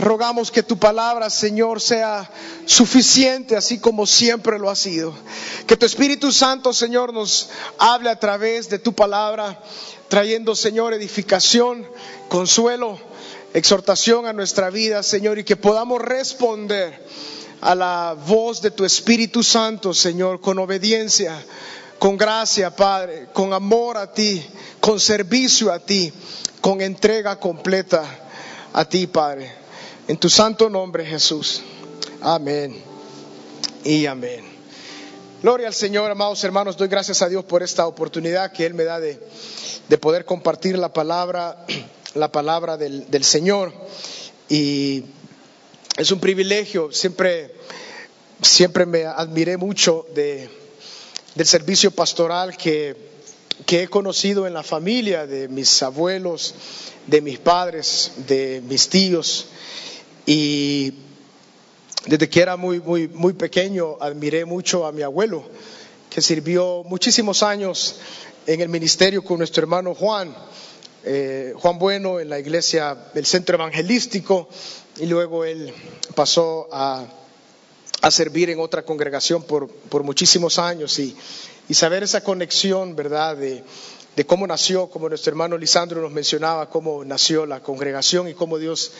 Rogamos que tu palabra, Señor, sea suficiente, así como siempre lo ha sido. Que tu Espíritu Santo, Señor, nos hable a través de tu palabra, trayendo, Señor, edificación, consuelo, exhortación a nuestra vida, Señor, y que podamos responder a la voz de tu Espíritu Santo, Señor, con obediencia, con gracia, Padre, con amor a ti, con servicio a ti, con entrega completa a ti, Padre. En tu santo nombre, Jesús. Amén. Y amén. Gloria al Señor, amados hermanos. Doy gracias a Dios por esta oportunidad que Él me da de, poder compartir la palabra, la palabra del, del Señor. Y es un privilegio. Siempre, siempre me admiré mucho de, del servicio pastoral que, que he conocido en la familia de mis abuelos, de mis padres, de mis tíos. Y desde que era muy, muy, muy pequeño admiré mucho a mi abuelo, que sirvió muchísimos años en el ministerio con nuestro hermano Juan, eh, Juan Bueno, en la iglesia del centro evangelístico, y luego él pasó a, servir en otra congregación por, por muchísimos años y, y, saber esa conexión, ¿verdad?, de, de cómo nació, como nuestro hermano Lisandro nos mencionaba, cómo nació la congregación y cómo Dios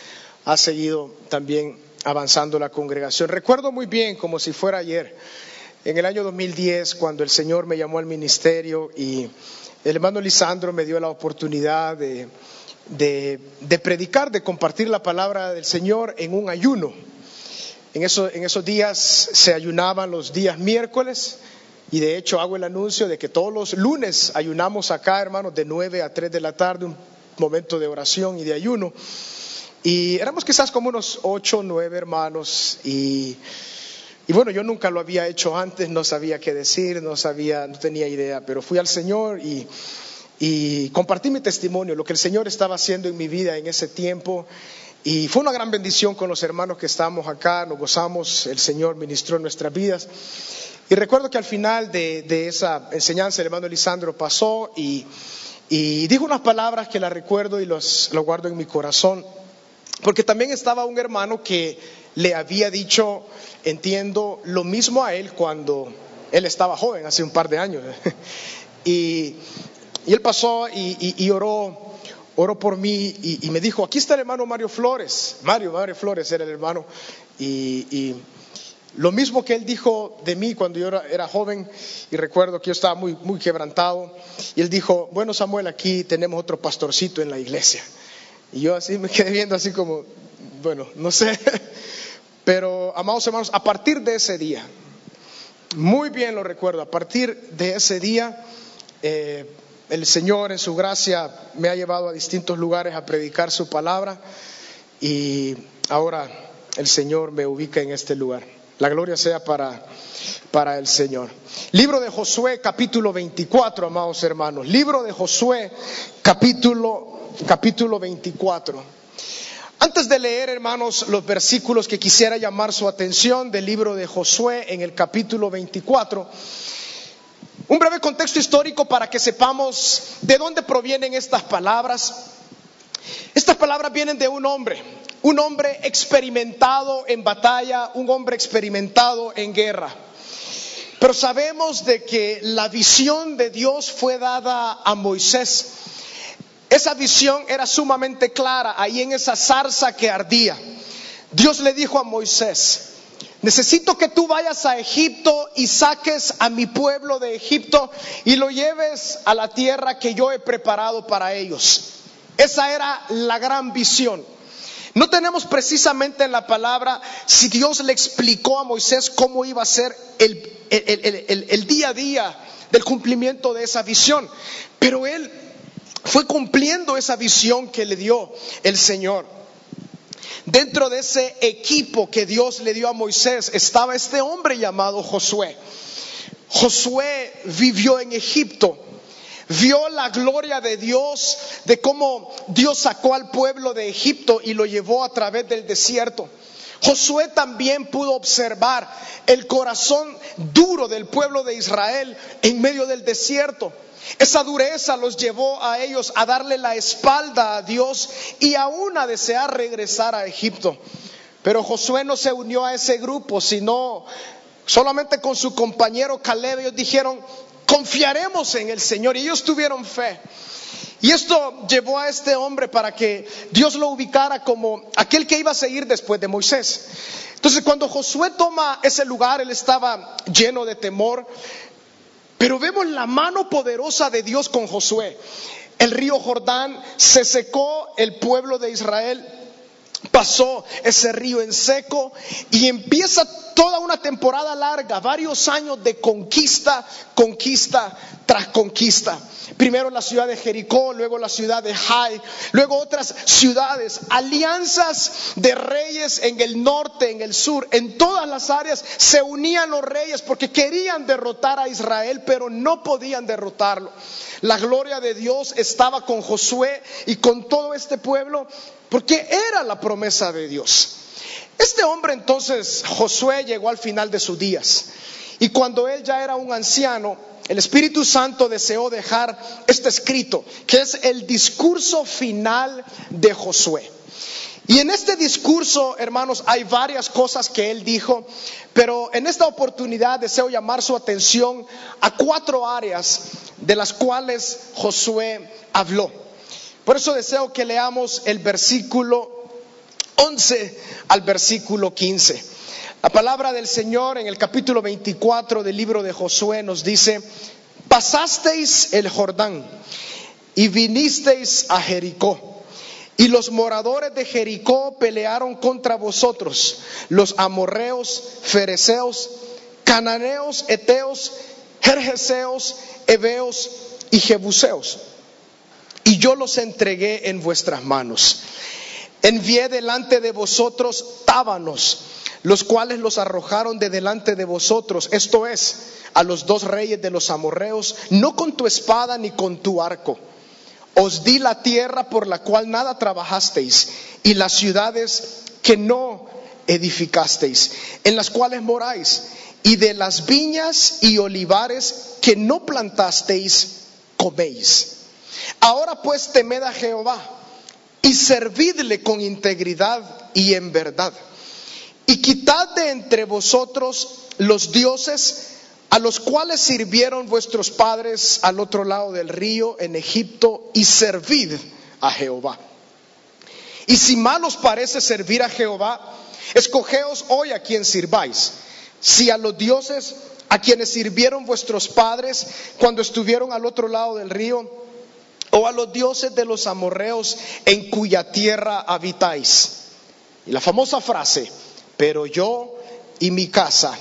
ha seguido también avanzando la congregación. Recuerdo muy bien, como si fuera ayer, en el año 2010, cuando el Señor me llamó al ministerio y el hermano Lisandro me dio la oportunidad de, predicar, de compartir la palabra del Señor en un ayuno. En, en esos días se ayunaban los días miércoles y de hecho hago el anuncio de que todos los lunes ayunamos acá, hermanos, de 9 a 3 de la tarde, un momento de oración y de ayuno. Y éramos quizás como unos 8 o 9 hermanos y, y, bueno, yo nunca lo había hecho antes, no sabía qué decir, no sabía, no tenía idea, pero fui al Señor y, y compartí mi testimonio, lo que el Señor estaba haciendo en mi vida en ese tiempo. Y fue una gran bendición con los hermanos que estábamos acá, nos gozamos, el Señor ministró en nuestras vidas. Y recuerdo que al final de, esa enseñanza el hermano Lisandro pasó y, dijo unas palabras que las recuerdo y los, lo guardo en mi corazón, porque también estaba un hermano que le había dicho, entiendo, lo mismo a él cuando él estaba joven, hace un par de años. y, él pasó y, oró, oró por mí y, me dijo, aquí está el hermano Mario Flores. Mario, Mario Flores era el hermano. y lo mismo que él dijo de mí cuando yo era, joven y recuerdo que yo estaba muy, muy quebrantado. Y él dijo, bueno Samuel, aquí tenemos otro pastorcito en la iglesia. Y yo así me quedé viendo así como, bueno, no sé. Pero, amados hermanos, a partir de ese día, muy bien lo recuerdo, a partir de ese día, eh, el Señor en su gracia me ha llevado a distintos lugares a predicar su palabra y ahora el Señor me ubica en este lugar. La gloria sea para, para el Señor. Libro de Josué capítulo 24, amados hermanos. Libro de Josué capítulo, capítulo 24. Antes de leer, hermanos, los versículos que quisiera llamar su atención del libro de Josué en el capítulo 24, un breve contexto histórico para que sepamos de dónde provienen estas palabras. Estas palabras vienen de un hombre, un hombre experimentado en batalla, un hombre experimentado en guerra. Pero sabemos de que la visión de Dios fue dada a Moisés. Esa visión era sumamente clara ahí en esa zarza que ardía. Dios le dijo a Moisés, necesito que tú vayas a Egipto y saques a mi pueblo de Egipto y lo lleves a la tierra que yo he preparado para ellos. Esa era la gran visión. No tenemos precisamente en la palabra si Dios le explicó a Moisés cómo iba a ser el, día a día del cumplimiento de esa visión, pero él fue cumpliendo esa visión que le dio el Señor. Dentro de ese equipo que Dios le dio a Moisés estaba este hombre llamado Josué. Josué vivió en Egipto, vio la gloria de Dios, de cómo Dios sacó al pueblo de Egipto y lo llevó a través del desierto. Josué también pudo observar el corazón duro del pueblo de Israel en medio del desierto. Esa dureza los llevó a ellos a darle la espalda a Dios y aún a desear regresar a Egipto. Pero Josué no se unió a ese grupo, sino solamente con su compañero Caleb. Ellos dijeron, confiaremos en el Señor. Y ellos tuvieron fe. Y esto llevó a este hombre para que Dios lo ubicara como aquel que iba a seguir después de Moisés. Entonces cuando Josué toma ese lugar, él estaba lleno de temor, pero vemos la mano poderosa de Dios con Josué. El río Jordán se secó, el pueblo de Israel pasó ese río en seco y empieza toda una temporada larga, varios años de conquista, conquista tras conquista. Primero la ciudad de Jericó, luego la ciudad de Jai, luego otras ciudades, alianzas de reyes en el norte, en el sur, en todas las áreas se unían los reyes porque querían derrotar a Israel, pero no podían derrotarlo. La gloria de Dios estaba con Josué y con todo este pueblo porque era la promesa de Dios. Este hombre entonces, Josué, llegó al final de sus días. Y cuando él ya era un anciano, el Espíritu Santo deseó dejar este escrito, que es el discurso final de Josué. Y en este discurso, hermanos, hay varias cosas que él dijo, pero en esta oportunidad deseo llamar su atención a cuatro áreas de las cuales Josué habló. Por eso deseo que leamos el versículo 11 al versículo 15. La palabra del Señor en el capítulo 24 del libro de Josué nos dice, pasasteis el Jordán y vinisteis a Jericó. Y los moradores de Jericó pelearon contra vosotros, los amorreos, fereceos, cananeos, eteos, jerjeseos, heveos y jebuseos y yo los entregué en vuestras manos. Envié delante de vosotros tábanos, los cuales los arrojaron de delante de vosotros, esto es, a los dos reyes de los amorreos, no con tu espada ni con tu arco. Os di la tierra por la cual nada trabajasteis y las ciudades que no edificasteis, en las cuales moráis, y de las viñas y olivares que no plantasteis, coméis. Ahora pues temed a Jehová y servidle con integridad y en verdad. Y quitad de entre vosotros los dioses a los cuales sirvieron vuestros padres al otro lado del río en Egipto y servid a Jehová. Y si mal os parece servir a Jehová, escogeos hoy a quien sirváis. Si a los dioses a quienes sirvieron vuestros padres cuando estuvieron al otro lado del río, o a los dioses de los amorreos en cuya tierra habitáis. Y la famosa frase, pero yo y mi casa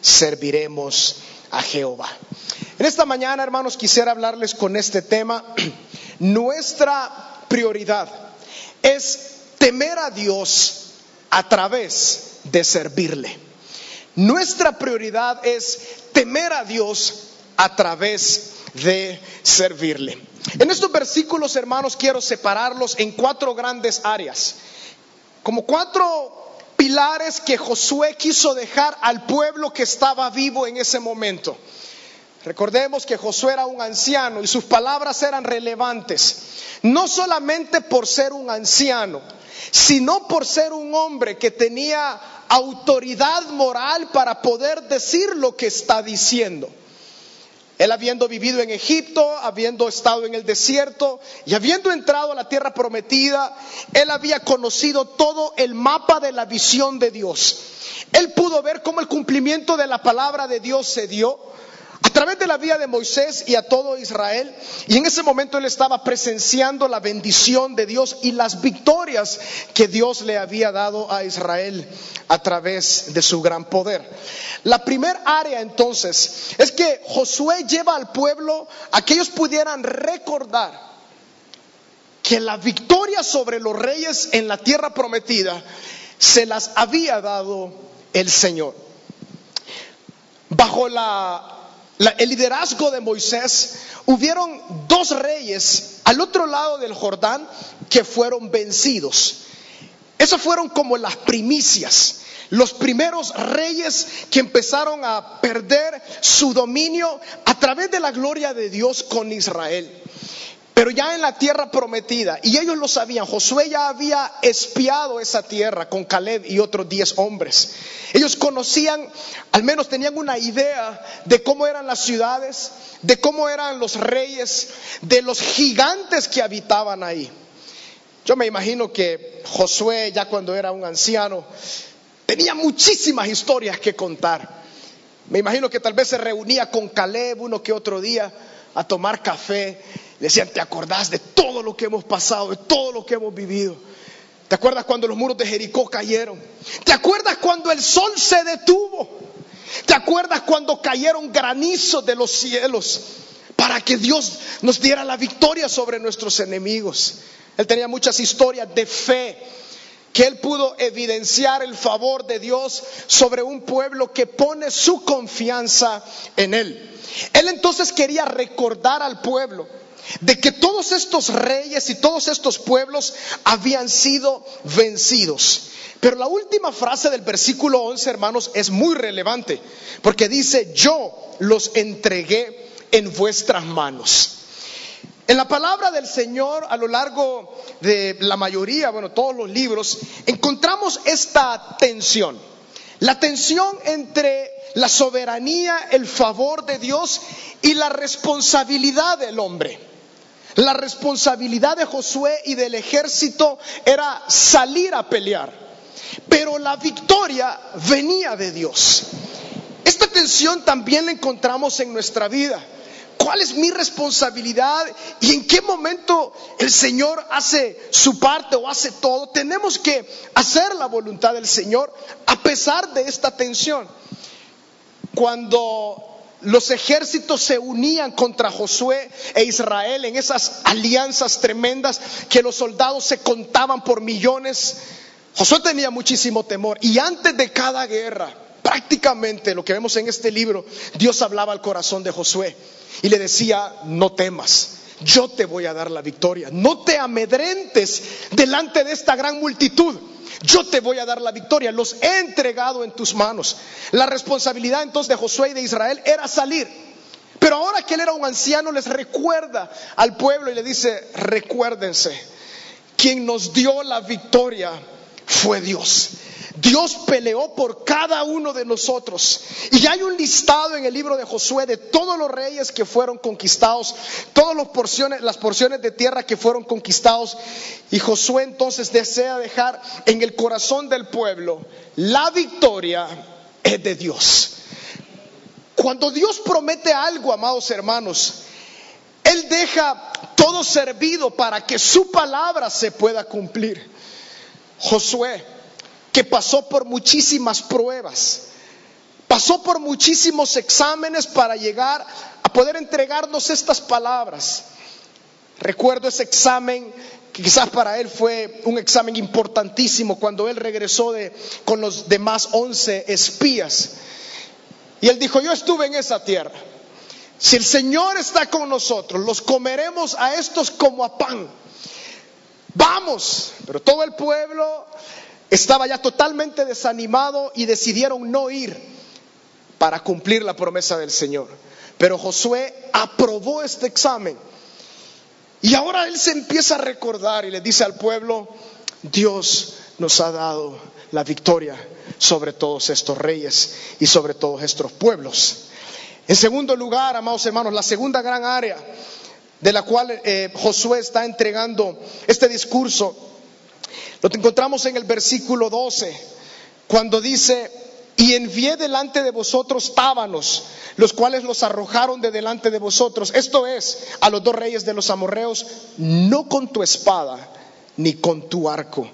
serviremos a Jehová. En esta mañana, hermanos, quisiera hablarles con este tema. Nuestra prioridad es temer a Dios a través de servirle. Nuestra prioridad es temer a Dios a través de servirle. En estos versículos, hermanos, quiero separarlos en cuatro grandes áreas, como cuatro pilares que Josué quiso dejar al pueblo que estaba vivo en ese momento. Recordemos que Josué era un anciano y sus palabras eran relevantes, no solamente por ser un anciano, sino por ser un hombre que tenía autoridad moral para poder decir lo que está diciendo. Él habiendo vivido en Egipto, habiendo estado en el desierto y habiendo entrado a la tierra prometida, él había conocido todo el mapa de la visión de Dios. Él pudo ver cómo el cumplimiento de la palabra de Dios se dio a través de la vida de Moisés y a todo Israel. Y en ese momento él estaba presenciando la bendición de Dios y las victorias que Dios le había dado a Israel a través de su gran poder. La primera área entonces es que Josué lleva al pueblo a que ellos pudieran recordar que la victoria sobre los reyes en la tierra prometida se las había dado el Señor. Bajo la el liderazgo de Moisés, hubieron dos reyes al otro lado del Jordán que fueron vencidos. Esas fueron como las primicias, los primeros reyes que empezaron a perder su dominio a través de la gloria de Dios con Israel pero ya en la tierra prometida. Y ellos lo sabían, Josué ya había espiado esa tierra con Caleb y otros diez hombres. Ellos conocían, al menos tenían una idea de cómo eran las ciudades, de cómo eran los reyes, de los gigantes que habitaban ahí. Yo me imagino que Josué, ya cuando era un anciano, tenía muchísimas historias que contar. Me imagino que tal vez se reunía con Caleb uno que otro día a tomar café decían, ¿te acordás de todo lo que hemos pasado, de todo lo que hemos vivido? ¿Te acuerdas cuando los muros de Jericó cayeron? ¿Te acuerdas cuando el sol se detuvo? ¿Te acuerdas cuando cayeron granizos de los cielos para que Dios nos diera la victoria sobre nuestros enemigos? Él tenía muchas historias de fe que él pudo evidenciar el favor de Dios sobre un pueblo que pone su confianza en él. Él entonces quería recordar al pueblo de que todos estos reyes y todos estos pueblos habían sido vencidos. Pero la última frase del versículo 11, hermanos, es muy relevante, porque dice, yo los entregué en vuestras manos. En la palabra del Señor, a lo largo de la mayoría, bueno, todos los libros, encontramos esta tensión. La tensión entre la soberanía, el favor de Dios y la responsabilidad del hombre. La responsabilidad de Josué y del ejército era salir a pelear, pero la victoria venía de Dios. Esta tensión también la encontramos en nuestra vida. ¿Cuál es mi responsabilidad y en qué momento el Señor hace su parte o hace todo? Tenemos que hacer la voluntad del Señor a pesar de esta tensión. Cuando los ejércitos se unían contra Josué e Israel en esas alianzas tremendas que los soldados se contaban por millones. Josué tenía muchísimo temor y antes de cada guerra, prácticamente lo que vemos en este libro, Dios hablaba al corazón de Josué y le decía, no temas, yo te voy a dar la victoria, no te amedrentes delante de esta gran multitud yo te voy a dar la victoria, los he entregado en tus manos. La responsabilidad entonces de Josué y de Israel era salir. Pero ahora que él era un anciano, les recuerda al pueblo y le dice, recuérdense, quien nos dio la victoria fue Dios. Dios peleó por cada uno de nosotros. Y hay un listado en el libro de Josué de todos los reyes que fueron conquistados, todas las porciones, las porciones de tierra que fueron conquistados. Y Josué entonces desea dejar en el corazón del pueblo la victoria es de Dios. Cuando Dios promete algo, amados hermanos, Él deja todo servido para que su palabra se pueda cumplir. Josué que pasó por muchísimas pruebas, pasó por muchísimos exámenes para llegar a poder entregarnos estas palabras. Recuerdo ese examen que quizás para él fue un examen importantísimo cuando él regresó de, con los demás once espías. Y él dijo, yo estuve en esa tierra. Si el Señor está con nosotros, los comeremos a estos como a pan. Vamos, pero todo el pueblo estaba ya totalmente desanimado y decidieron no ir para cumplir la promesa del Señor. Pero Josué aprobó este examen. Y ahora él se empieza a recordar y le dice al pueblo, Dios nos ha dado la victoria sobre todos estos reyes y sobre todos estos pueblos. En segundo lugar, amados hermanos, la segunda gran área de la cual eh, Josué está entregando este discurso lo encontramos en el versículo 12, cuando dice, y envié delante de vosotros tábanos, los cuales los arrojaron de delante de vosotros. Esto es, a los dos reyes de los amorreos, no con tu espada ni con tu arco.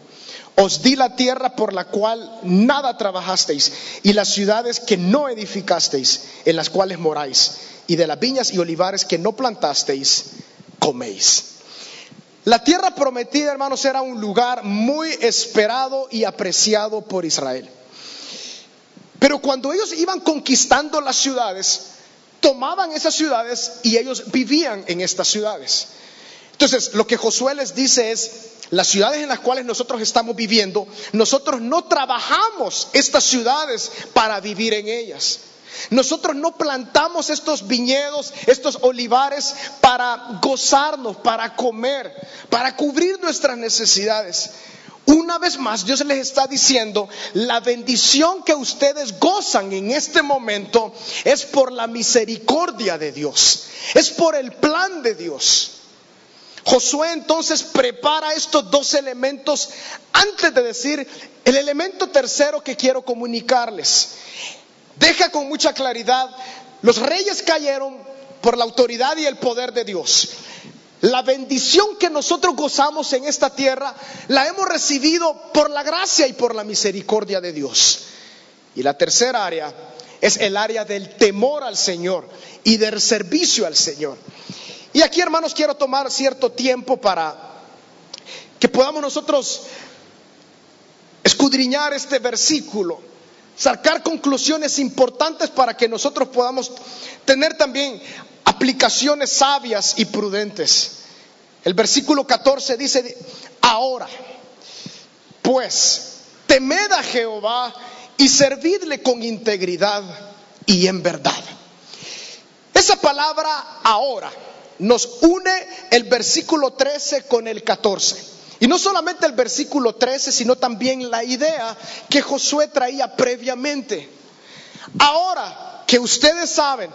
Os di la tierra por la cual nada trabajasteis y las ciudades que no edificasteis, en las cuales moráis, y de las viñas y olivares que no plantasteis, coméis. La tierra prometida, hermanos, era un lugar muy esperado y apreciado por Israel. Pero cuando ellos iban conquistando las ciudades, tomaban esas ciudades y ellos vivían en estas ciudades. Entonces, lo que Josué les dice es, las ciudades en las cuales nosotros estamos viviendo, nosotros no trabajamos estas ciudades para vivir en ellas. Nosotros no plantamos estos viñedos, estos olivares para gozarnos, para comer, para cubrir nuestras necesidades. Una vez más, Dios les está diciendo, la bendición que ustedes gozan en este momento es por la misericordia de Dios, es por el plan de Dios. Josué entonces prepara estos dos elementos antes de decir el elemento tercero que quiero comunicarles. Deja con mucha claridad, los reyes cayeron por la autoridad y el poder de Dios. La bendición que nosotros gozamos en esta tierra la hemos recibido por la gracia y por la misericordia de Dios. Y la tercera área es el área del temor al Señor y del servicio al Señor. Y aquí, hermanos, quiero tomar cierto tiempo para que podamos nosotros escudriñar este versículo, sacar conclusiones importantes para que nosotros podamos tener también aplicaciones sabias y prudentes. El versículo 14 dice, ahora, pues, temed a Jehová y servidle con integridad y en verdad. Esa palabra ahora nos une el versículo 13 con el 14. Y no solamente el versículo 13, sino también la idea que Josué traía previamente. Ahora que ustedes saben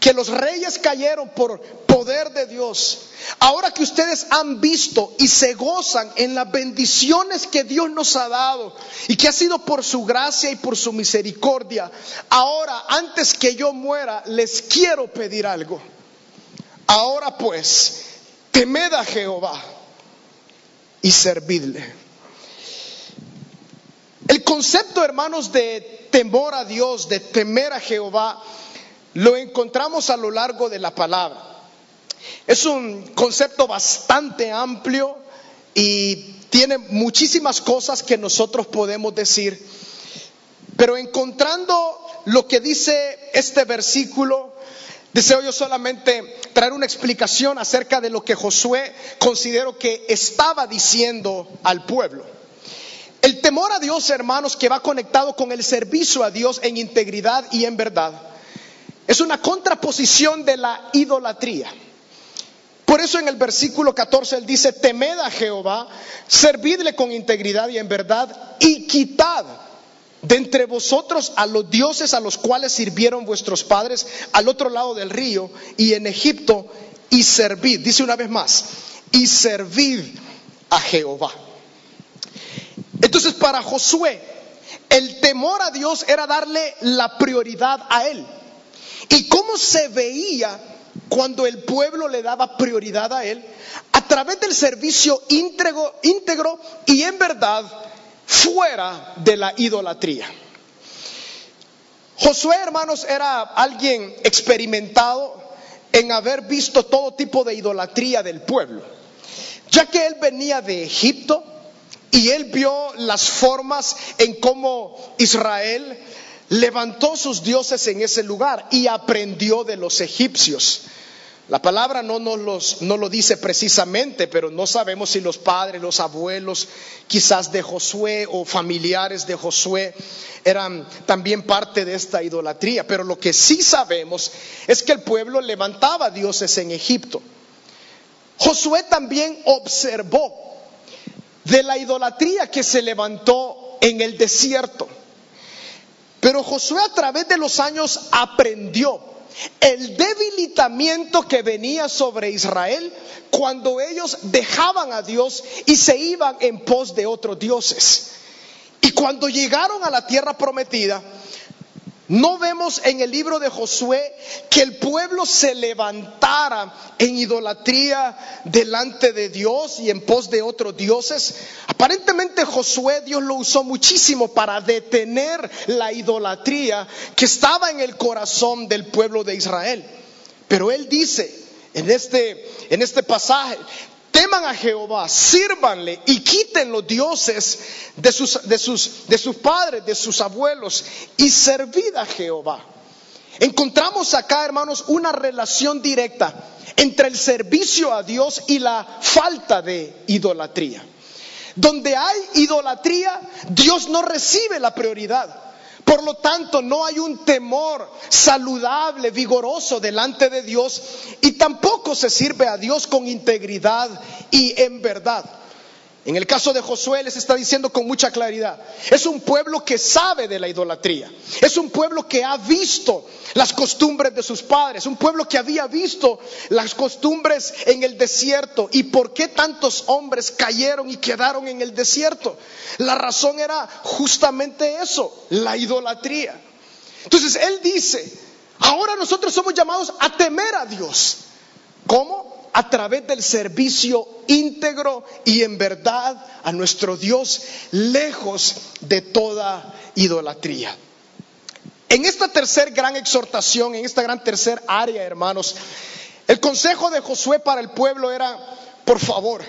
que los reyes cayeron por poder de Dios, ahora que ustedes han visto y se gozan en las bendiciones que Dios nos ha dado y que ha sido por su gracia y por su misericordia, ahora antes que yo muera les quiero pedir algo. Ahora pues, temed a Jehová y servidle. El concepto, hermanos, de temor a Dios, de temer a Jehová, lo encontramos a lo largo de la palabra. Es un concepto bastante amplio y tiene muchísimas cosas que nosotros podemos decir, pero encontrando lo que dice este versículo, Deseo yo solamente traer una explicación acerca de lo que Josué consideró que estaba diciendo al pueblo. El temor a Dios, hermanos, que va conectado con el servicio a Dios en integridad y en verdad, es una contraposición de la idolatría. Por eso en el versículo 14 él dice, temed a Jehová, servidle con integridad y en verdad, y quitad de entre vosotros a los dioses a los cuales sirvieron vuestros padres al otro lado del río y en Egipto y servid, dice una vez más, y servid a Jehová. Entonces para Josué el temor a Dios era darle la prioridad a él. ¿Y cómo se veía cuando el pueblo le daba prioridad a él? A través del servicio íntegro, íntegro y en verdad fuera de la idolatría. Josué, hermanos, era alguien experimentado en haber visto todo tipo de idolatría del pueblo, ya que él venía de Egipto y él vio las formas en cómo Israel levantó sus dioses en ese lugar y aprendió de los egipcios. La palabra no nos no lo dice precisamente, pero no sabemos si los padres, los abuelos, quizás de Josué o familiares de Josué eran también parte de esta idolatría. Pero lo que sí sabemos es que el pueblo levantaba dioses en Egipto. Josué también observó de la idolatría que se levantó en el desierto. Pero Josué a través de los años aprendió el debilitamiento que venía sobre Israel cuando ellos dejaban a Dios y se iban en pos de otros dioses. Y cuando llegaron a la tierra prometida, no vemos en el libro de Josué que el pueblo se levantara en idolatría delante de Dios y en pos de otros dioses. Aparentemente Josué Dios lo usó muchísimo para detener la idolatría que estaba en el corazón del pueblo de Israel. Pero él dice en este, en este pasaje, teman a Jehová, sírvanle y quiten los dioses de sus, de sus, de sus padres, de sus abuelos y servid a Jehová. encontramos acá, hermanos, una relación directa entre el servicio a Dios y la falta de idolatría. Donde hay idolatría, Dios no recibe la prioridad. Por lo tanto, no hay un temor saludable, vigoroso delante de Dios y tampoco se sirve a Dios con integridad y en verdad. En el caso de Josué les está diciendo con mucha claridad, es un pueblo que sabe de la idolatría, es un pueblo que ha visto las costumbres de sus padres, un pueblo que había visto las costumbres en el desierto y por qué tantos hombres cayeron y quedaron en el desierto. La razón era justamente eso, la idolatría. Entonces él dice, ahora nosotros somos llamados a temer a Dios. ¿Cómo? a través del servicio íntegro y en verdad a nuestro Dios, lejos de toda idolatría. En esta tercera gran exhortación, en esta gran tercer área, hermanos, el consejo de Josué para el pueblo era, por favor,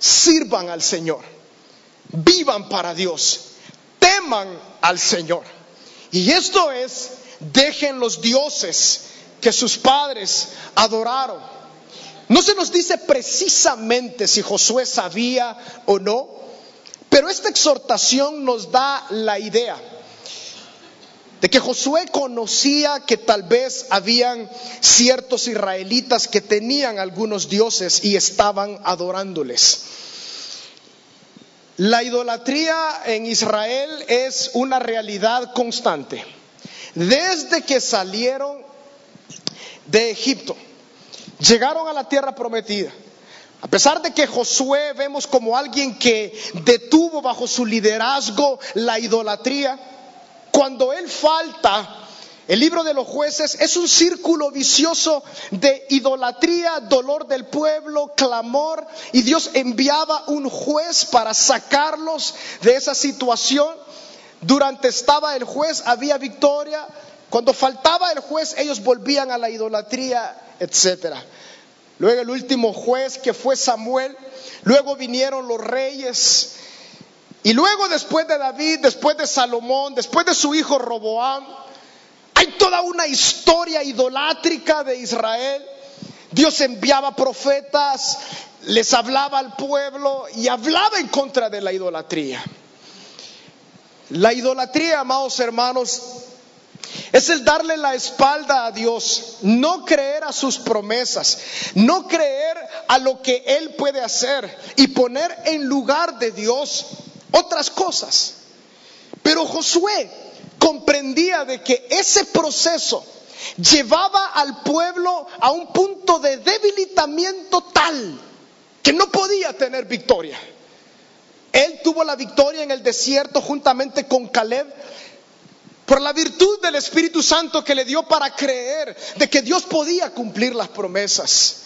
sirvan al Señor, vivan para Dios, teman al Señor. Y esto es, dejen los dioses que sus padres adoraron no se nos dice precisamente si Josué sabía o no, pero esta exhortación nos da la idea de que Josué conocía que tal vez habían ciertos israelitas que tenían algunos dioses y estaban adorándoles. La idolatría en Israel es una realidad constante. Desde que salieron de Egipto, llegaron a la tierra prometida. A pesar de que Josué vemos como alguien que detuvo bajo su liderazgo la idolatría, cuando él falta, el libro de los jueces es un círculo vicioso de idolatría, dolor del pueblo, clamor, y Dios enviaba un juez para sacarlos de esa situación. Durante estaba el juez había victoria, cuando faltaba el juez ellos volvían a la idolatría etcétera. Luego el último juez que fue Samuel, luego vinieron los reyes, y luego después de David, después de Salomón, después de su hijo Roboam, hay toda una historia idolátrica de Israel. Dios enviaba profetas, les hablaba al pueblo y hablaba en contra de la idolatría. La idolatría, amados hermanos, es el darle la espalda a Dios, no creer a sus promesas, no creer a lo que Él puede hacer y poner en lugar de Dios otras cosas. Pero Josué comprendía de que ese proceso llevaba al pueblo a un punto de debilitamiento tal que no podía tener victoria. Él tuvo la victoria en el desierto juntamente con Caleb, por la virtud del Espíritu Santo que le dio para creer de que Dios podía cumplir las promesas.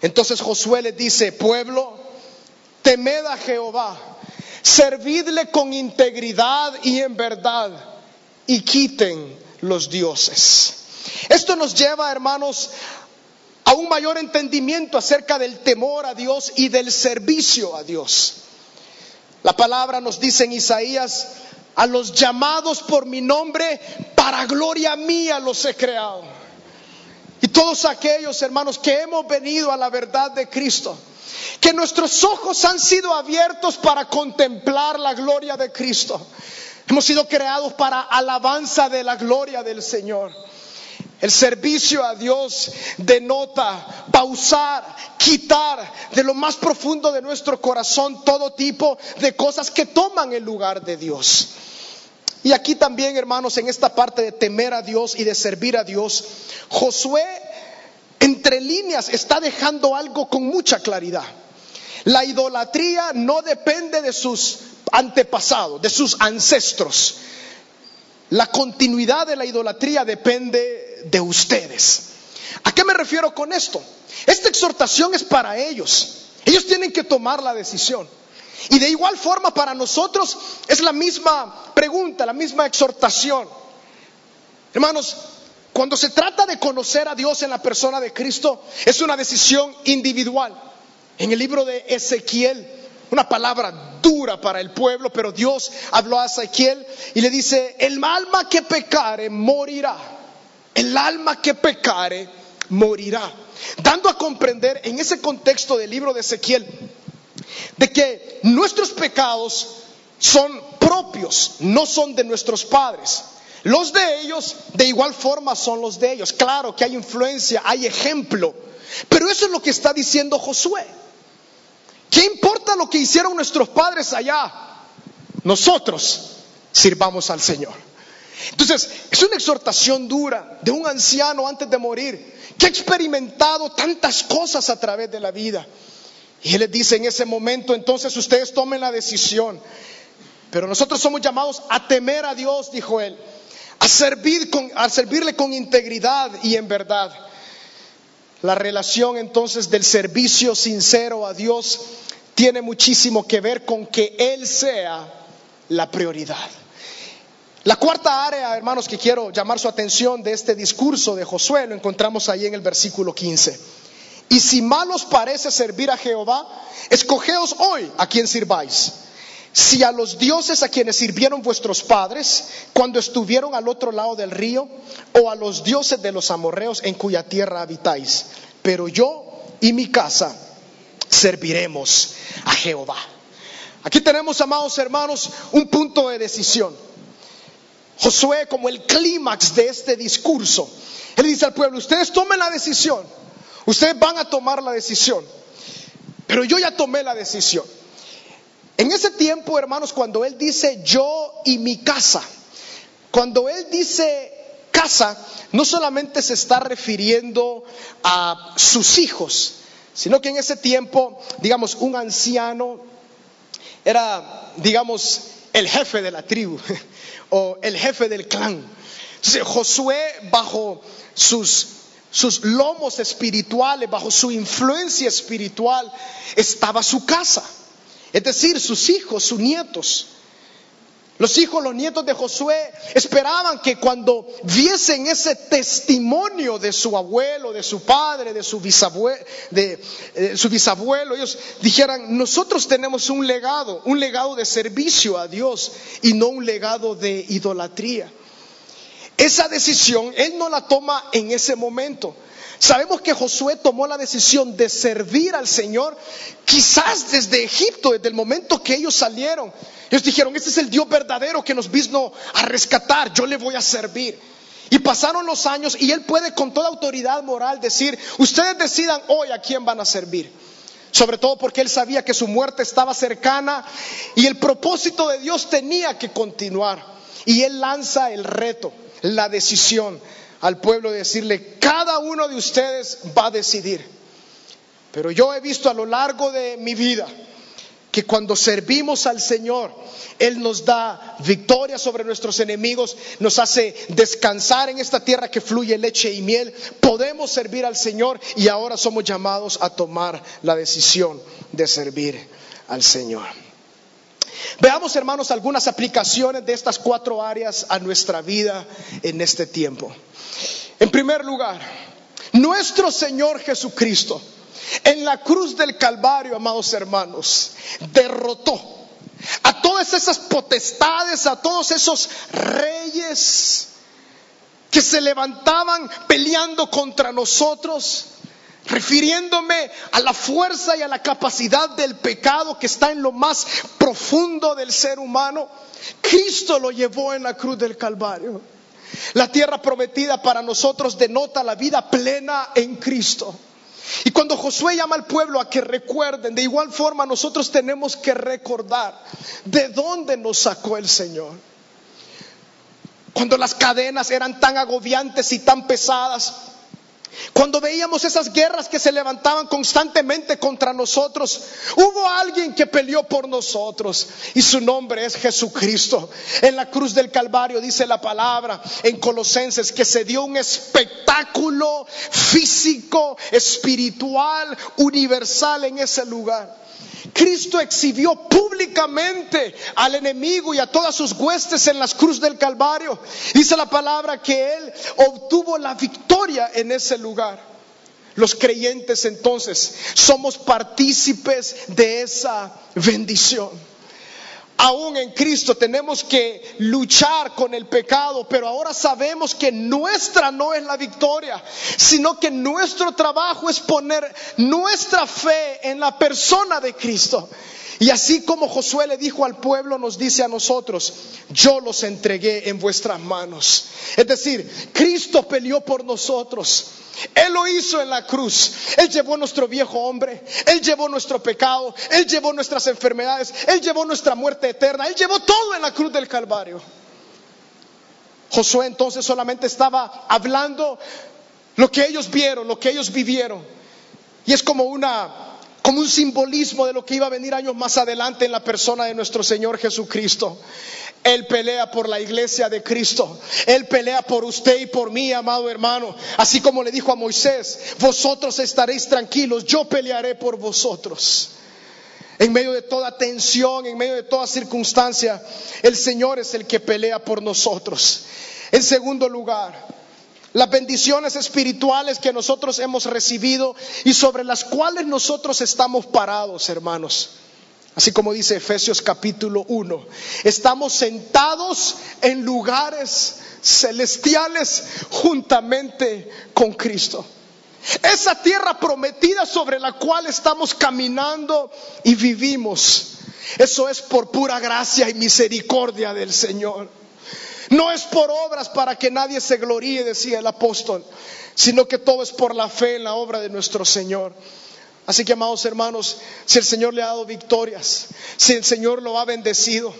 Entonces Josué le dice, pueblo, temed a Jehová, servidle con integridad y en verdad, y quiten los dioses. Esto nos lleva, hermanos, a un mayor entendimiento acerca del temor a Dios y del servicio a Dios. La palabra nos dice en Isaías a los llamados por mi nombre, para gloria mía los he creado. Y todos aquellos hermanos que hemos venido a la verdad de Cristo, que nuestros ojos han sido abiertos para contemplar la gloria de Cristo. Hemos sido creados para alabanza de la gloria del Señor. El servicio a Dios denota pausar, quitar de lo más profundo de nuestro corazón todo tipo de cosas que toman el lugar de Dios. Y aquí también, hermanos, en esta parte de temer a Dios y de servir a Dios, Josué, entre líneas, está dejando algo con mucha claridad. La idolatría no depende de sus antepasados, de sus ancestros. La continuidad de la idolatría depende de ustedes. ¿A qué me refiero con esto? Esta exhortación es para ellos. Ellos tienen que tomar la decisión. Y de igual forma para nosotros es la misma pregunta, la misma exhortación. Hermanos, cuando se trata de conocer a Dios en la persona de Cristo, es una decisión individual. En el libro de Ezequiel, una palabra dura para el pueblo, pero Dios habló a Ezequiel y le dice, el alma que pecare morirá. El alma que pecare morirá. Dando a comprender en ese contexto del libro de Ezequiel de que nuestros pecados son propios, no son de nuestros padres. Los de ellos de igual forma son los de ellos. Claro que hay influencia, hay ejemplo, pero eso es lo que está diciendo Josué. ¿Qué importa lo que hicieron nuestros padres allá? Nosotros sirvamos al Señor. Entonces, es una exhortación dura de un anciano antes de morir, que ha experimentado tantas cosas a través de la vida. Y él les dice en ese momento, entonces ustedes tomen la decisión. Pero nosotros somos llamados a temer a Dios, dijo él, a, servir con, a servirle con integridad y en verdad. La relación entonces del servicio sincero a Dios tiene muchísimo que ver con que Él sea la prioridad. La cuarta área, hermanos, que quiero llamar su atención de este discurso de Josué, lo encontramos ahí en el versículo 15. Y si mal os parece servir a Jehová, escogeos hoy a quien sirváis. Si a los dioses a quienes sirvieron vuestros padres cuando estuvieron al otro lado del río, o a los dioses de los amorreos en cuya tierra habitáis. Pero yo y mi casa serviremos a Jehová. Aquí tenemos, amados hermanos, un punto de decisión. Josué como el clímax de este discurso. Él dice al pueblo, ustedes tomen la decisión, ustedes van a tomar la decisión, pero yo ya tomé la decisión. En ese tiempo, hermanos, cuando él dice yo y mi casa, cuando él dice casa, no solamente se está refiriendo a sus hijos, sino que en ese tiempo, digamos, un anciano era, digamos, el jefe de la tribu o el jefe del clan. Josué, bajo sus, sus lomos espirituales, bajo su influencia espiritual, estaba su casa, es decir, sus hijos, sus nietos. Los hijos, los nietos de Josué esperaban que cuando viesen ese testimonio de su abuelo, de su padre, de su eh, su bisabuelo, ellos dijeran, nosotros tenemos un legado, un legado de servicio a Dios y no un legado de idolatría. Esa decisión él no la toma en ese momento. Sabemos que Josué tomó la decisión de servir al Señor quizás desde Egipto, desde el momento que ellos salieron. Ellos dijeron, este es el Dios verdadero que nos vino a rescatar, yo le voy a servir. Y pasaron los años y él puede con toda autoridad moral decir, ustedes decidan hoy a quién van a servir. Sobre todo porque él sabía que su muerte estaba cercana y el propósito de Dios tenía que continuar. Y él lanza el reto, la decisión al pueblo de decirle, cada uno de ustedes va a decidir. Pero yo he visto a lo largo de mi vida que cuando servimos al Señor, Él nos da victoria sobre nuestros enemigos, nos hace descansar en esta tierra que fluye leche y miel. Podemos servir al Señor y ahora somos llamados a tomar la decisión de servir al Señor. Veamos, hermanos, algunas aplicaciones de estas cuatro áreas a nuestra vida en este tiempo. En primer lugar, nuestro Señor Jesucristo en la cruz del Calvario, amados hermanos, derrotó a todas esas potestades, a todos esos reyes que se levantaban peleando contra nosotros, refiriéndome a la fuerza y a la capacidad del pecado que está en lo más profundo del ser humano. Cristo lo llevó en la cruz del Calvario. La tierra prometida para nosotros denota la vida plena en Cristo. Y cuando Josué llama al pueblo a que recuerden, de igual forma nosotros tenemos que recordar de dónde nos sacó el Señor. Cuando las cadenas eran tan agobiantes y tan pesadas, cuando veíamos esas guerras que se levantaban constantemente contra nosotros, hubo alguien que peleó por nosotros y su nombre es Jesucristo. En la cruz del Calvario dice la palabra en Colosenses que se dio un espectáculo físico, espiritual, universal en ese lugar. Cristo exhibió públicamente al enemigo y a todas sus huestes en las cruz del Calvario. Dice la palabra que Él obtuvo la victoria en ese lugar. Los creyentes entonces somos partícipes de esa bendición. aún en Cristo tenemos que luchar con el pecado, pero ahora sabemos que nuestra no es la victoria, sino que nuestro trabajo es poner nuestra fe en la persona de Cristo. Y así como Josué le dijo al pueblo, nos dice a nosotros, yo los entregué en vuestras manos. Es decir, Cristo peleó por nosotros. Él lo hizo en la cruz. Él llevó nuestro viejo hombre. Él llevó nuestro pecado. Él llevó nuestras enfermedades. Él llevó nuestra muerte eterna. Él llevó todo en la cruz del Calvario. Josué entonces solamente estaba hablando lo que ellos vieron, lo que ellos vivieron. Y es como una como un simbolismo de lo que iba a venir años más adelante en la persona de nuestro Señor Jesucristo. Él pelea por la iglesia de Cristo. Él pelea por usted y por mí, amado hermano. Así como le dijo a Moisés, vosotros estaréis tranquilos, yo pelearé por vosotros. En medio de toda tensión, en medio de toda circunstancia, el Señor es el que pelea por nosotros. En segundo lugar, las bendiciones espirituales que nosotros hemos recibido y sobre las cuales nosotros estamos parados, hermanos. Así como dice Efesios capítulo 1, estamos sentados en lugares celestiales juntamente con Cristo. Esa tierra prometida sobre la cual estamos caminando y vivimos, eso es por pura gracia y misericordia del Señor. No es por obras para que nadie se gloríe, decía el apóstol, sino que todo es por la fe en la obra de nuestro Señor. Así que, amados hermanos, si el Señor le ha dado victorias, si el Señor lo ha bendecido,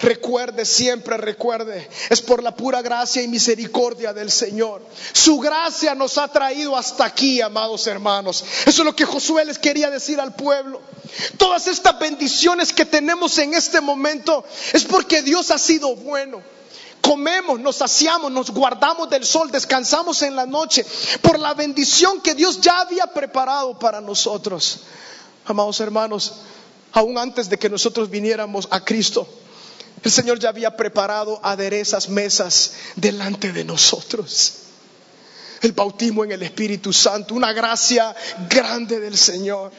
Recuerde, siempre recuerde, es por la pura gracia y misericordia del Señor. Su gracia nos ha traído hasta aquí, amados hermanos. Eso es lo que Josué les quería decir al pueblo. Todas estas bendiciones que tenemos en este momento es porque Dios ha sido bueno comemos, nos saciamos, nos guardamos del sol, descansamos en la noche por la bendición que Dios ya había preparado para nosotros. Amados hermanos, aún antes de que nosotros viniéramos a Cristo, el Señor ya había preparado aderezas mesas delante de nosotros. El bautismo en el Espíritu Santo, una gracia grande del Señor.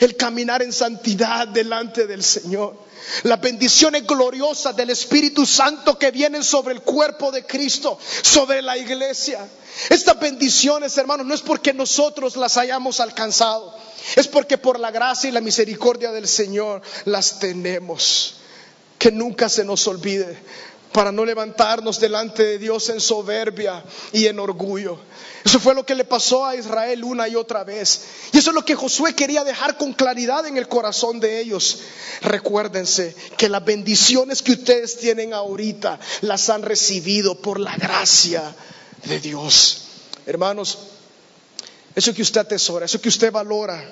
El caminar en santidad delante del Señor las bendiciones gloriosas del Espíritu Santo que vienen sobre el cuerpo de Cristo, sobre la iglesia. Estas bendiciones, hermanos, no es porque nosotros las hayamos alcanzado, es porque por la gracia y la misericordia del Señor las tenemos. Que nunca se nos olvide para no levantarnos delante de Dios en soberbia y en orgullo. Eso fue lo que le pasó a Israel una y otra vez. Y eso es lo que Josué quería dejar con claridad en el corazón de ellos. Recuérdense que las bendiciones que ustedes tienen ahorita las han recibido por la gracia de Dios. Hermanos, eso que usted atesora, eso que usted valora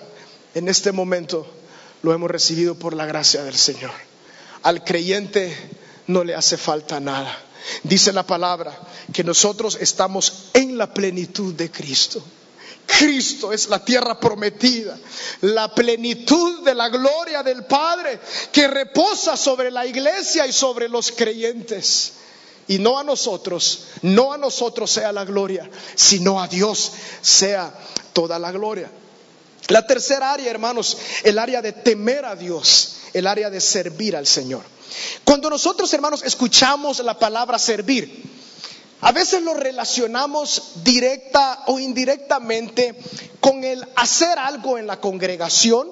en este momento, lo hemos recibido por la gracia del Señor. Al creyente no le hace falta nada. Dice la palabra que nosotros estamos en la plenitud de Cristo. Cristo es la tierra prometida, la plenitud de la gloria del Padre que reposa sobre la iglesia y sobre los creyentes. Y no a nosotros, no a nosotros sea la gloria, sino a Dios sea toda la gloria. La tercera área, hermanos, el área de temer a Dios, el área de servir al Señor. Cuando nosotros, hermanos, escuchamos la palabra servir, a veces lo relacionamos directa o indirectamente con el hacer algo en la congregación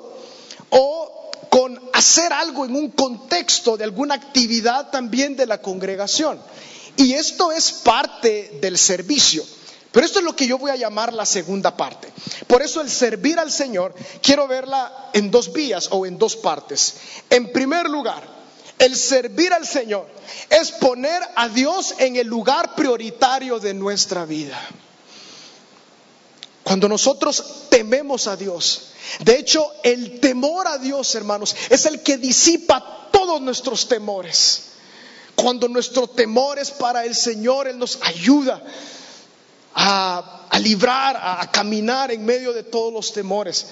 o con hacer algo en un contexto de alguna actividad también de la congregación. Y esto es parte del servicio. Pero esto es lo que yo voy a llamar la segunda parte. Por eso el servir al Señor quiero verla en dos vías o en dos partes. En primer lugar, el servir al Señor es poner a Dios en el lugar prioritario de nuestra vida. Cuando nosotros tememos a Dios, de hecho el temor a Dios, hermanos, es el que disipa todos nuestros temores. Cuando nuestro temor es para el Señor, Él nos ayuda a, librar, a caminar en medio de todos los temores.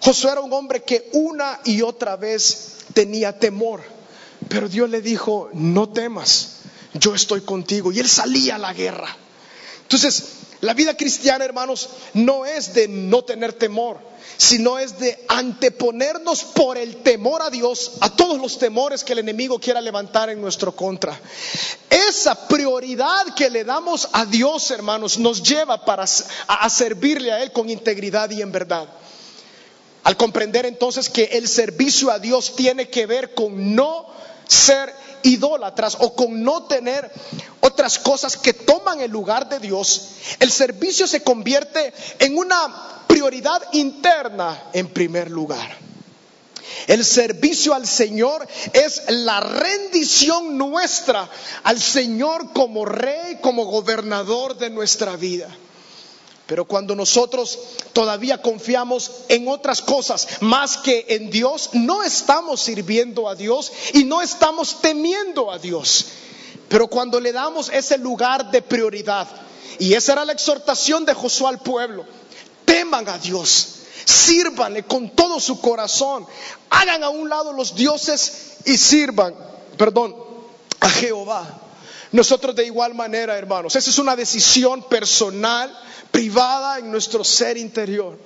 Josué era un hombre que una y otra vez tenía temor. Pero Dios le dijo, no temas, yo estoy contigo. Y él salía a la guerra. Entonces, La vida cristiana, hermanos, no es de no tener temor, sino es de anteponernos por el temor a Dios a todos los temores que el enemigo quiera levantar en nuestro contra. Esa prioridad que le damos a Dios, hermanos, nos lleva para a, servirle a Él con integridad y en verdad. Al comprender entonces que el servicio a Dios tiene que ver con no ser idólatras o con no tener otras cosas que toman el lugar de Dios, el servicio se convierte en una prioridad interna en primer lugar. El servicio al Señor es la rendición nuestra al Señor como rey, como gobernador de nuestra vida. Pero cuando nosotros todavía confiamos en otras cosas más que en Dios, no estamos sirviendo a Dios y no estamos temiendo a Dios. Pero cuando le damos ese lugar de prioridad, y esa era la exhortación de Josué al pueblo, teman a Dios, sírvanle con todo su corazón, hagan a un lado los dioses y sirvan, perdón, a Jehová. Nosotros de igual manera, hermanos, esa es una decisión personal privada en nuestro ser interior.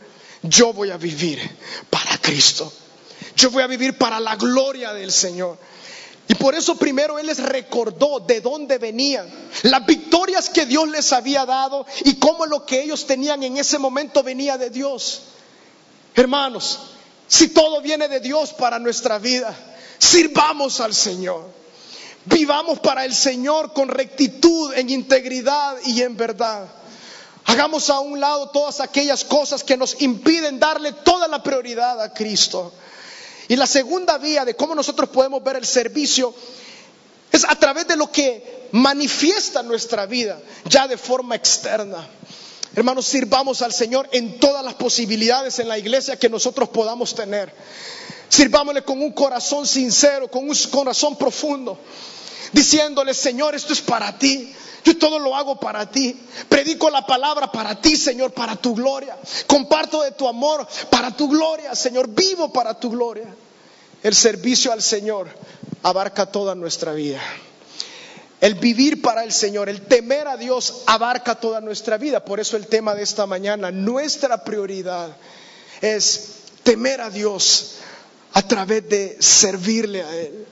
Yo voy a vivir para Cristo. Yo voy a vivir para la gloria del Señor. Y por eso primero Él les recordó de dónde venían, las victorias que Dios les había dado y cómo lo que ellos tenían en ese momento venía de Dios. Hermanos, si todo viene de Dios para nuestra vida, sirvamos al Señor. Vivamos para el Señor con rectitud, en integridad y en verdad. Hagamos a un lado todas aquellas cosas que nos impiden darle toda la prioridad a Cristo. Y la segunda vía de cómo nosotros podemos ver el servicio es a través de lo que manifiesta nuestra vida, ya de forma externa. Hermanos, sirvamos al Señor en todas las posibilidades en la iglesia que nosotros podamos tener. Sirvámosle con un corazón sincero, con un corazón profundo, diciéndole, Señor, esto es para ti. Yo todo lo hago para ti. Predico la palabra para ti, Señor, para tu gloria. Comparto de tu amor para tu gloria, Señor. Vivo para tu gloria. El servicio al Señor abarca toda nuestra vida. El vivir para el Señor, el temer a Dios abarca toda nuestra vida. Por eso el tema de esta mañana, nuestra prioridad es temer a Dios a través de servirle a Él.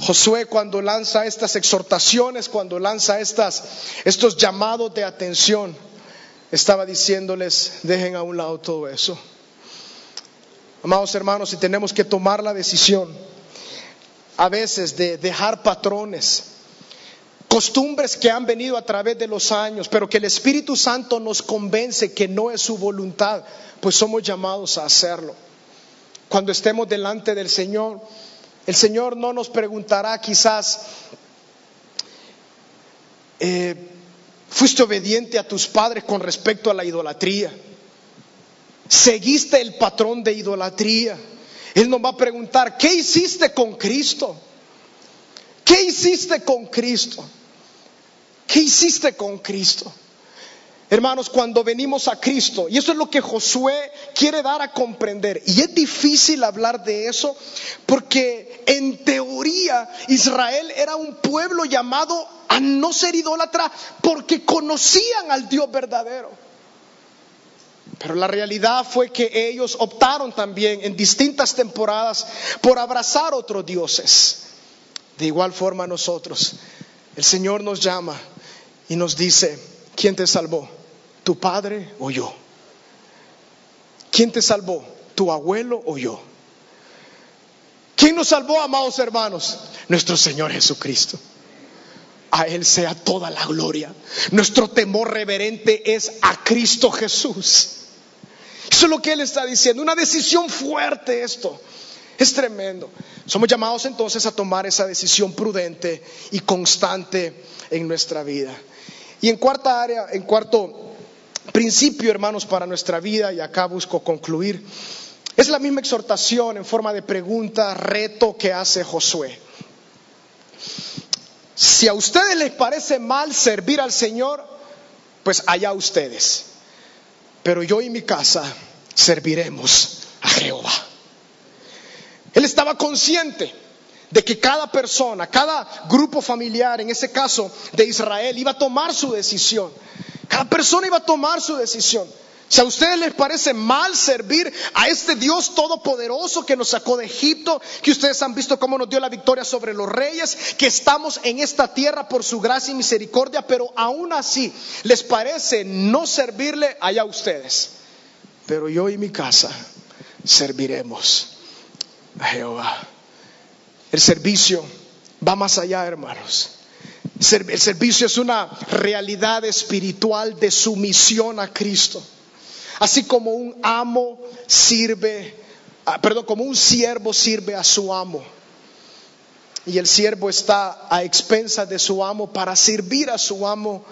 Josué cuando lanza estas exhortaciones, cuando lanza estas, estos llamados de atención, estaba diciéndoles, dejen a un lado todo eso. Amados hermanos, si tenemos que tomar la decisión a veces de dejar patrones, costumbres que han venido a través de los años, pero que el Espíritu Santo nos convence que no es su voluntad, pues somos llamados a hacerlo. Cuando estemos delante del Señor, el Señor no nos preguntará quizás, eh, ¿fuiste obediente a tus padres con respecto a la idolatría? ¿Seguiste el patrón de idolatría? Él nos va a preguntar, ¿qué hiciste con Cristo? ¿Qué hiciste con Cristo? ¿Qué hiciste con Cristo? Hermanos, cuando venimos a Cristo, y eso es lo que Josué quiere dar a comprender, y es difícil hablar de eso porque en teoría Israel era un pueblo llamado a no ser idólatra porque conocían al Dios verdadero. Pero la realidad fue que ellos optaron también en distintas temporadas por abrazar otros dioses. De igual forma nosotros, el Señor nos llama y nos dice, ¿quién te salvó? ¿Tu padre o yo? ¿Quién te salvó? ¿Tu abuelo o yo? ¿Quién nos salvó, amados hermanos? Nuestro Señor Jesucristo. A Él sea toda la gloria. Nuestro temor reverente es a Cristo Jesús. Eso es lo que Él está diciendo. Una decisión fuerte esto. Es tremendo. Somos llamados entonces a tomar esa decisión prudente y constante en nuestra vida. Y en cuarta área, en cuarto principio, hermanos, para nuestra vida, y acá busco concluir, es la misma exhortación en forma de pregunta, reto que hace Josué. Si a ustedes les parece mal servir al Señor, pues allá ustedes. Pero yo y mi casa serviremos a Jehová. Él estaba consciente de que cada persona, cada grupo familiar, en ese caso de Israel, iba a tomar su decisión. Cada persona iba a tomar su decisión. Si a ustedes les parece mal servir a este Dios todopoderoso que nos sacó de Egipto, que ustedes han visto cómo nos dio la victoria sobre los reyes, que estamos en esta tierra por su gracia y misericordia, pero aún así les parece no servirle allá a ustedes. Pero yo y mi casa serviremos a Jehová. El servicio va más allá, hermanos. El servicio es una realidad espiritual de sumisión a Cristo. Así como un amo sirve, ah, perdón, como un siervo sirve a su amo. Y el siervo está a expensas de su amo para servir a su amo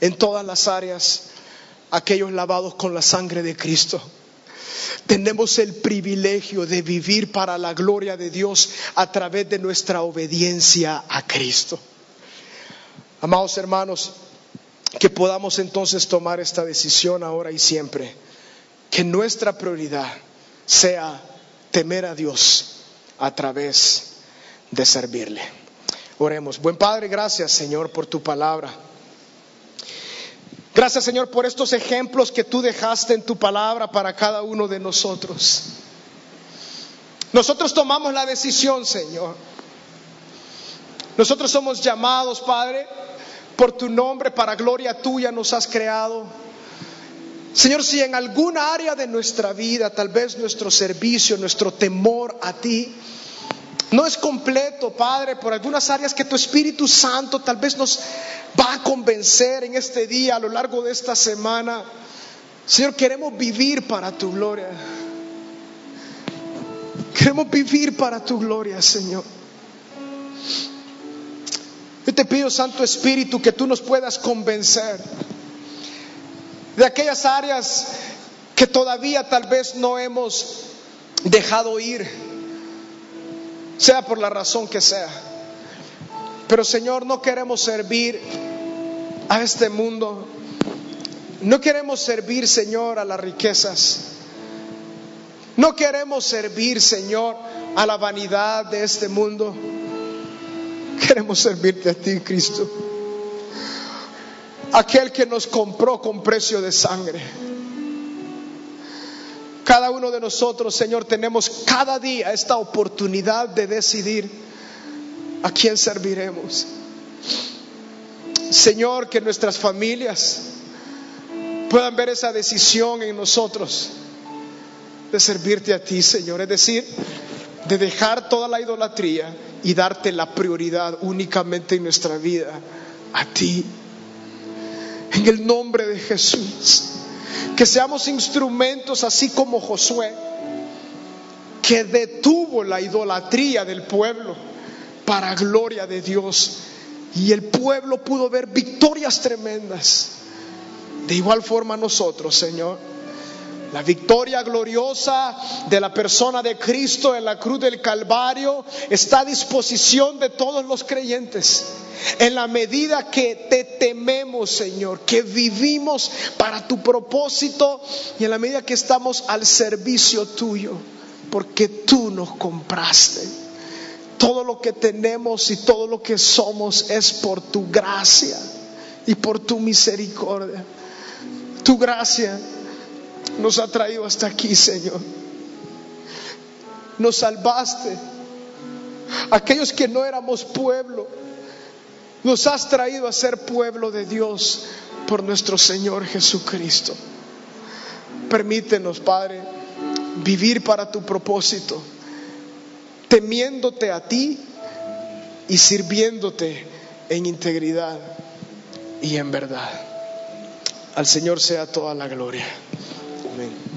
en todas las áreas, aquellos lavados con la sangre de Cristo. Tenemos el privilegio de vivir para la gloria de Dios a través de nuestra obediencia a Cristo. Amados hermanos, que podamos entonces tomar esta decisión ahora y siempre, que nuestra prioridad sea temer a Dios a través de servirle. Oremos. Buen Padre, gracias Señor por tu palabra. Gracias Señor por estos ejemplos que tú dejaste en tu palabra para cada uno de nosotros. Nosotros tomamos la decisión, Señor. Nosotros somos llamados, Padre, por tu nombre, para gloria tuya nos has creado. Señor, si en alguna área de nuestra vida, tal vez nuestro servicio, nuestro temor a ti, no es completo, Padre, por algunas áreas que tu Espíritu Santo tal vez nos va a convencer en este día, a lo largo de esta semana. Señor, queremos vivir para tu gloria. Queremos vivir para tu gloria, Señor. Yo te pido, Santo Espíritu, que tú nos puedas convencer de aquellas áreas que todavía tal vez no hemos dejado ir sea por la razón que sea. Pero Señor, no queremos servir a este mundo. No queremos servir, Señor, a las riquezas. No queremos servir, Señor, a la vanidad de este mundo. Queremos servirte a ti, Cristo. Aquel que nos compró con precio de sangre. Cada uno de nosotros, Señor, tenemos cada día esta oportunidad de decidir a quién serviremos. Señor, que nuestras familias puedan ver esa decisión en nosotros de servirte a ti, Señor. Es decir, de dejar toda la idolatría y darte la prioridad únicamente en nuestra vida a ti. En el nombre de Jesús. Que seamos instrumentos así como Josué, que detuvo la idolatría del pueblo para gloria de Dios. Y el pueblo pudo ver victorias tremendas. De igual forma nosotros, Señor la victoria gloriosa de la persona de Cristo en la cruz del Calvario está a disposición de todos los creyentes. En la medida que te tememos, Señor, que vivimos para tu propósito y en la medida que estamos al servicio tuyo, porque tú nos compraste. Todo lo que tenemos y todo lo que somos es por tu gracia y por tu misericordia. Tu gracia nos ha traído hasta aquí, Señor. Nos salvaste. Aquellos que no éramos pueblo, nos has traído a ser pueblo de Dios por nuestro Señor Jesucristo. Permítenos, Padre, vivir para tu propósito, temiéndote a ti y sirviéndote en integridad y en verdad. Al Señor sea toda la gloria. Amén.